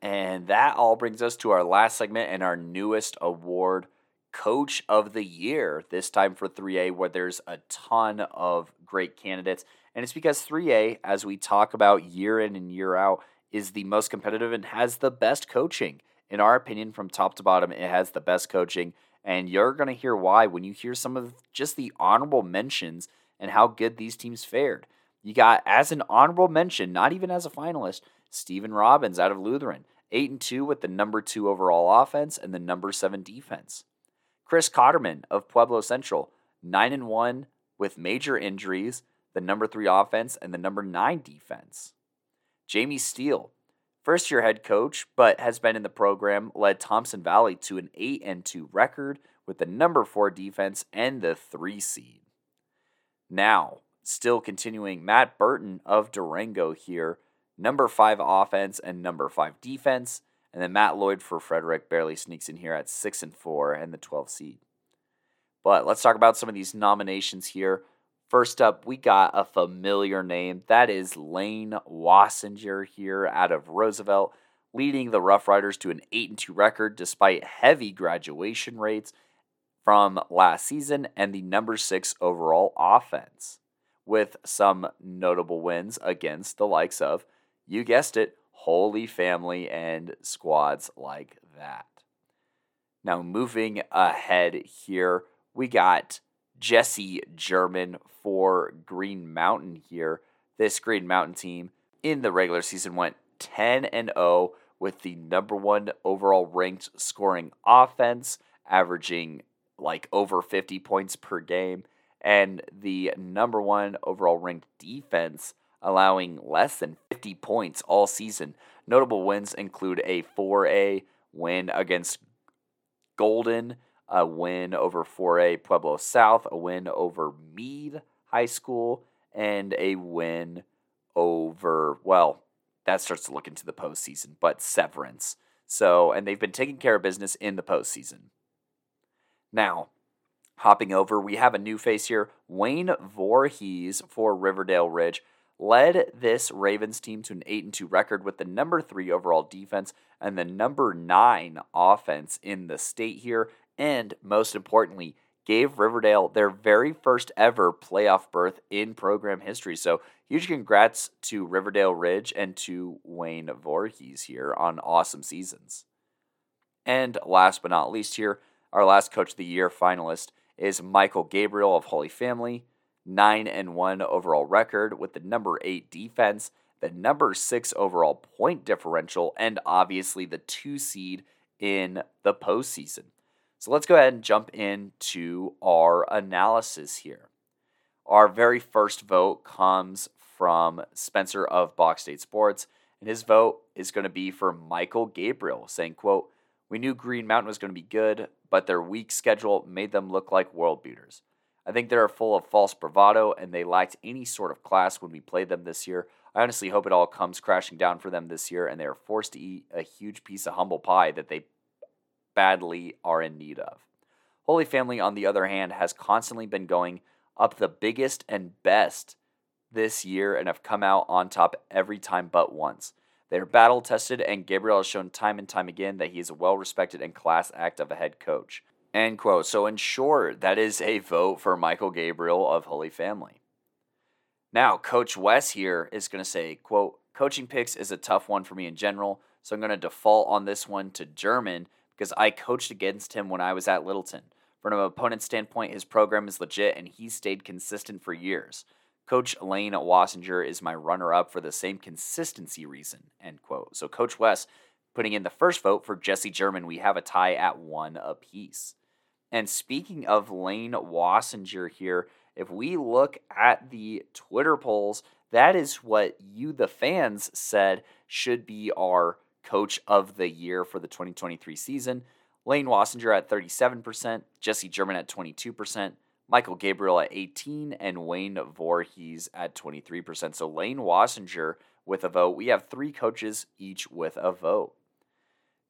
And that all brings us to our last segment and our newest award Coach of the Year, this time for 3A, where there's a ton of great candidates. And it's because 3A, as we talk about year in and year out, is the most competitive and has the best coaching. In our opinion, from top to bottom, it has the best coaching. And you're going to hear why when you hear some of just the honorable mentions and how good these teams fared. You got, as an honorable mention, not even as a finalist, Stephen Robbins out of Lutheran, 8 and 2 with the number 2 overall offense and the number 7 defense. Chris Cotterman of Pueblo Central, 9 and 1 with major injuries, the number 3 offense and the number 9 defense. Jamie Steele, first year head coach, but has been in the program, led Thompson Valley to an 8 and 2 record with the number 4 defense and the 3 seed. Now, still continuing, Matt Burton of Durango here, number 5 offense and number 5 defense, and then Matt Lloyd for Frederick barely sneaks in here at 6 and 4 and the 12 seed. But let's talk about some of these nominations here. First up, we got a familiar name. That is Lane Wassinger here out of Roosevelt, leading the Rough Riders to an 8 and 2 record despite heavy graduation rates from last season and the number 6 overall offense, with some notable wins against the likes of, you guessed it, Holy Family and squads like that. Now, moving ahead here, we got Jesse German for Green Mountain here. This Green Mountain team in the regular season went 10 and 0 with the number one overall ranked scoring offense, averaging like over 50 points per game, and the number one overall ranked defense, allowing less than 50 points all season. Notable wins include a 4A win against Golden, a win over 4A Pueblo South, a win over Mead High School, and a win over, well, that starts to look into the postseason, but Severance. So, and they've been taking care of business in the postseason. Now, hopping over, we have a new face here. Wayne Voorhees for Riverdale Ridge led this Ravens team to an 8 and 2 record with the number 3 overall defense and the number 9 offense in the state here and most importantly gave Riverdale their very first ever playoff berth in program history. So, huge congrats to Riverdale Ridge and to Wayne Voorhees here on awesome seasons. And last but not least, here, our last Coach of the Year finalist is Michael Gabriel of Holy Family. 9 and 1 overall record with the number 8 defense, the number 6 overall point differential, and obviously the 2 seed in the postseason. So let's go ahead and jump into our analysis here. Our very first vote comes from Spencer of Box State Sports, and his vote is going to be for Michael Gabriel, saying, quote, We knew Green Mountain was going to be good, but their weak schedule made them look like world beaters. I think they're full of false bravado, and they lacked any sort of class when we played them this year. I honestly hope it all comes crashing down for them this year, and they are forced to eat a huge piece of humble pie that they badly are in need of. Holy Family, on the other hand, has constantly been going up the biggest and best this year and have come out on top every time but once. They are battle tested, and Gabriel has shown time and time again that he is a well respected and class act of a head coach. End quote. So, in short, that is a vote for Michael Gabriel of Holy Family. Now, Coach Wes here is going to say, quote, coaching picks is a tough one for me in general, so I'm going to default on this one to German because I coached against him when I was at Littleton. From an opponent's standpoint, his program is legit and he stayed consistent for years. Coach Lane Wassinger is my runner up for the same consistency reason. End quote. So Coach Wes putting in the first vote for Jesse German, we have a tie at one apiece. And speaking of Lane Wassinger here, if we look at the Twitter polls, that is what you, the fans, said should be our coach of the year for the 2023 season. Lane Wassinger at 37%, Jesse German at 22%, Michael Gabriel at 18, and Wayne Voorhees at 23%. So Lane Wassinger with a vote. We have three coaches each with a vote.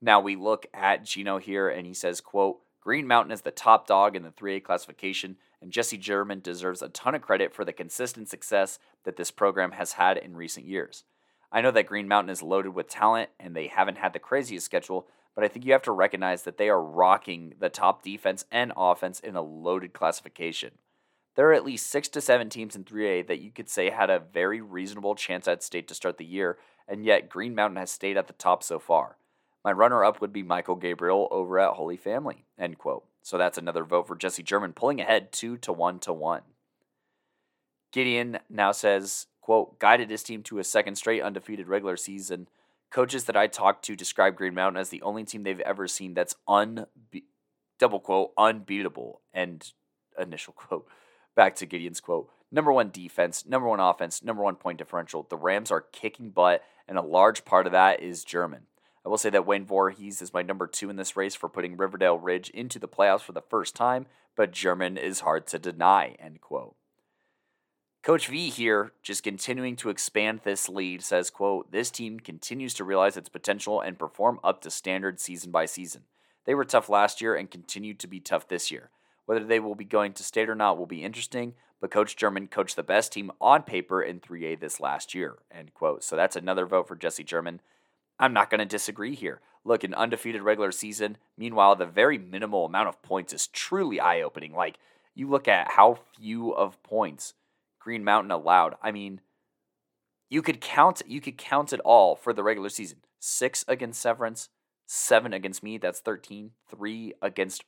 Now we look at Gino here, and he says, quote, Green Mountain is the top dog in the 3A classification, and Jesse German deserves a ton of credit for the consistent success that this program has had in recent years. I know that Green Mountain is loaded with talent and they haven't had the craziest schedule, but I think you have to recognize that they are rocking the top defense and offense in a loaded classification. There are at least six to seven teams in 3A that you could say had a very reasonable chance at state to start the year, and yet Green Mountain has stayed at the top so far. My runner up would be Michael Gabriel over at Holy Family. End quote. So that's another vote for Jesse German, pulling ahead two to one to one. Gideon now says, quote, guided his team to a second straight undefeated regular season. Coaches that I talked to describe Green Mountain as the only team they've ever seen that's unbe- double quote unbeatable. End initial quote. Back to Gideon's quote. Number one defense, number one offense, number one point differential. The Rams are kicking butt, and a large part of that is German. I will say that Wayne Voorhees is my number two in this race for putting Riverdale Ridge into the playoffs for the first time, but German is hard to deny. End quote. Coach V here, just continuing to expand this lead, says, quote, This team continues to realize its potential and perform up to standard season by season. They were tough last year and continue to be tough this year. Whether they will be going to state or not will be interesting, but Coach German coached the best team on paper in 3A this last year, end quote. So that's another vote for Jesse German. I'm not going to disagree here. Look, an undefeated regular season, meanwhile, the very minimal amount of points is truly eye opening. Like, you look at how few of points Green Mountain allowed. I mean, you could count you could count it all for the regular season. 6 against Severance, 7 against Mead, that's 13, 3 against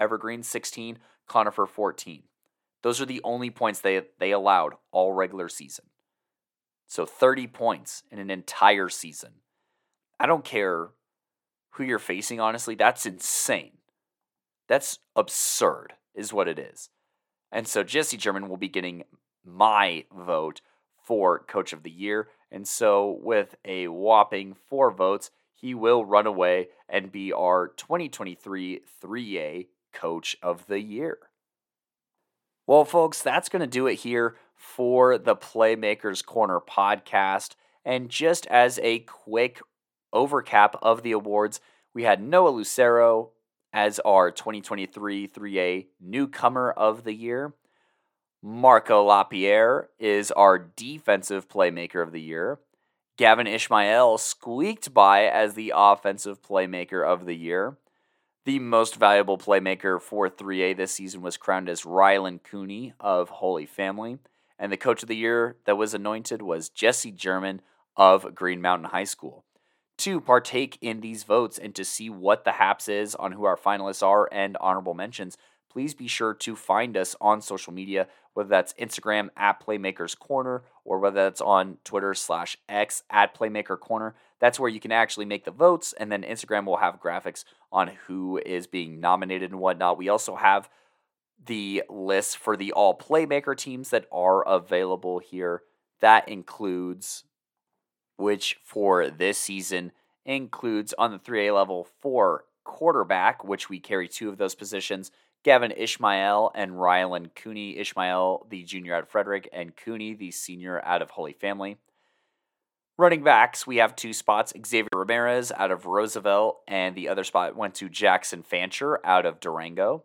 Evergreen 16, Conifer 14. Those are the only points they they allowed all regular season. So 30 points in an entire season. I don't care who you're facing honestly, that's insane. That's absurd is what it is. And so Jesse German will be getting my vote for Coach of the Year. And so, with a whopping four votes, he will run away and be our 2023 3A Coach of the Year. Well, folks, that's going to do it here for the Playmakers Corner podcast. And just as a quick overcap of the awards, we had Noah Lucero as our 2023 3A Newcomer of the Year. Marco Lapierre is our Defensive Playmaker of the Year. Gavin Ishmael squeaked by as the Offensive Playmaker of the Year. The most valuable playmaker for 3A this season was crowned as Rylan Cooney of Holy Family. And the Coach of the Year that was anointed was Jesse German of Green Mountain High School. To partake in these votes and to see what the haps is on who our finalists are and honorable mentions, please be sure to find us on social media, whether that's Instagram at Playmakers Corner or whether that's on Twitter slash X at Playmaker Corner. That's where you can actually make the votes, and then Instagram will have graphics on who is being nominated and whatnot. We also have the list for the all Playmaker teams that are available here. That includes, which for this season includes on the 3A level for quarterback, which we carry two of those positions, Gavin Ishmael and Rylan Cooney. Ishmael, the junior out of Frederick, and Cooney, the senior out of Holy Family. Running backs, we have two spots Xavier Ramirez out of Roosevelt, and the other spot went to Jackson Fancher out of Durango.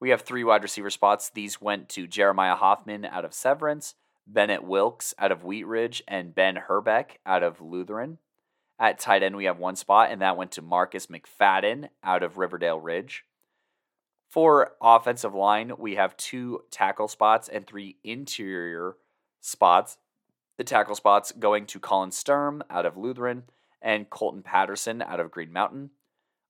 We have three wide receiver spots. These went to Jeremiah Hoffman out of Severance, Bennett Wilkes out of Wheat Ridge, and Ben Herbeck out of Lutheran. At tight end, we have one spot, and that went to Marcus McFadden out of Riverdale Ridge. For offensive line, we have two tackle spots and three interior spots. The tackle spots going to Colin Sturm out of Lutheran and Colton Patterson out of Green Mountain.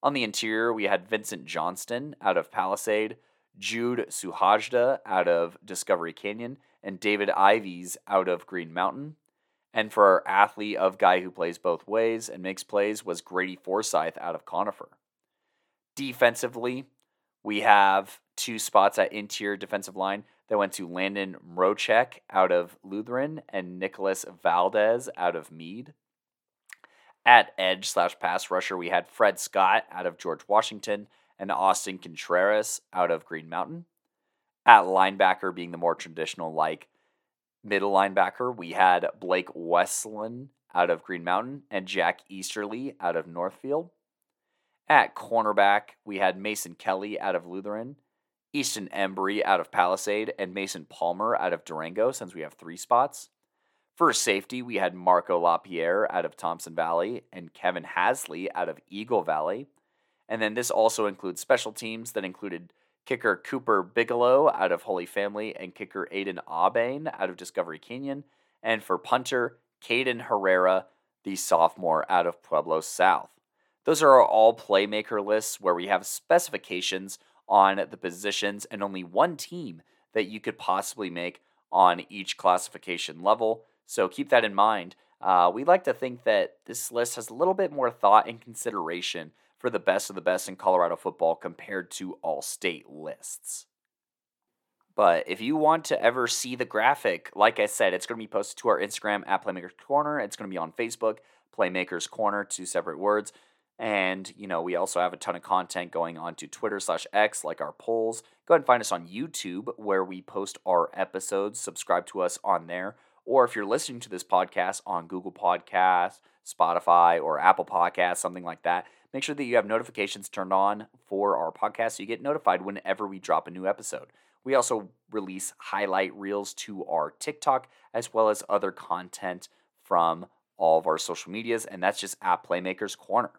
On the interior, we had Vincent Johnston out of Palisade, Jude Suhajda out of Discovery Canyon, and David Ivies out of Green Mountain. And for our athlete of guy who plays both ways and makes plays was Grady Forsyth out of Conifer. Defensively, we have two spots at interior defensive line that went to Landon Mrochek out of Lutheran and Nicholas Valdez out of Mead. At edge slash pass rusher, we had Fred Scott out of George Washington and Austin Contreras out of Green Mountain. At linebacker, being the more traditional like middle linebacker, we had Blake Westland out of Green Mountain and Jack Easterly out of Northfield. At cornerback, we had Mason Kelly out of Lutheran, Easton Embry out of Palisade, and Mason Palmer out of Durango, since we have three spots. For safety, we had Marco LaPierre out of Thompson Valley and Kevin Hasley out of Eagle Valley. And then this also includes special teams that included kicker Cooper Bigelow out of Holy Family and kicker Aiden Aubane out of Discovery Canyon. And for punter, Caden Herrera, the sophomore out of Pueblo South. Those are all playmaker lists where we have specifications on the positions and only one team that you could possibly make on each classification level. So keep that in mind. Uh, we like to think that this list has a little bit more thought and consideration for the best of the best in Colorado football compared to all state lists. But if you want to ever see the graphic, like I said, it's going to be posted to our Instagram at Playmakers Corner. It's going to be on Facebook, Playmakers Corner, two separate words. And, you know, we also have a ton of content going on to Twitter slash X, like our polls. Go ahead and find us on YouTube, where we post our episodes. Subscribe to us on there. Or if you're listening to this podcast on Google Podcasts, Spotify, or Apple Podcasts, something like that, make sure that you have notifications turned on for our podcast so you get notified whenever we drop a new episode. We also release highlight reels to our TikTok as well as other content from all of our social medias, and that's just at Playmakers Corner.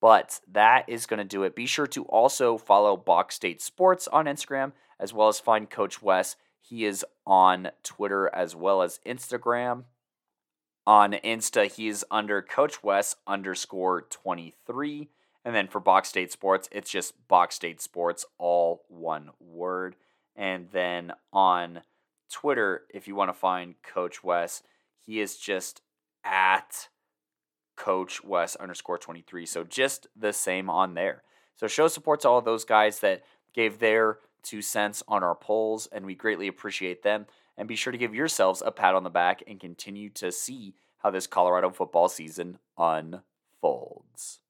But that is going to do it. Be sure to also follow Box State Sports on Instagram, as well as find Coach Wes. He is on Twitter as well as Instagram. On Insta, he's under Coach Wes underscore 23. And then for Box State Sports, it's just Box State Sports, all one word. And then on Twitter, if you want to find Coach Wes, he is just at coach Wes underscore 23. So just the same on there. So show support to all those guys that gave their two cents on our polls, and we greatly appreciate them. And be sure to give yourselves a pat on the back and continue to see how this Colorado football season unfolds.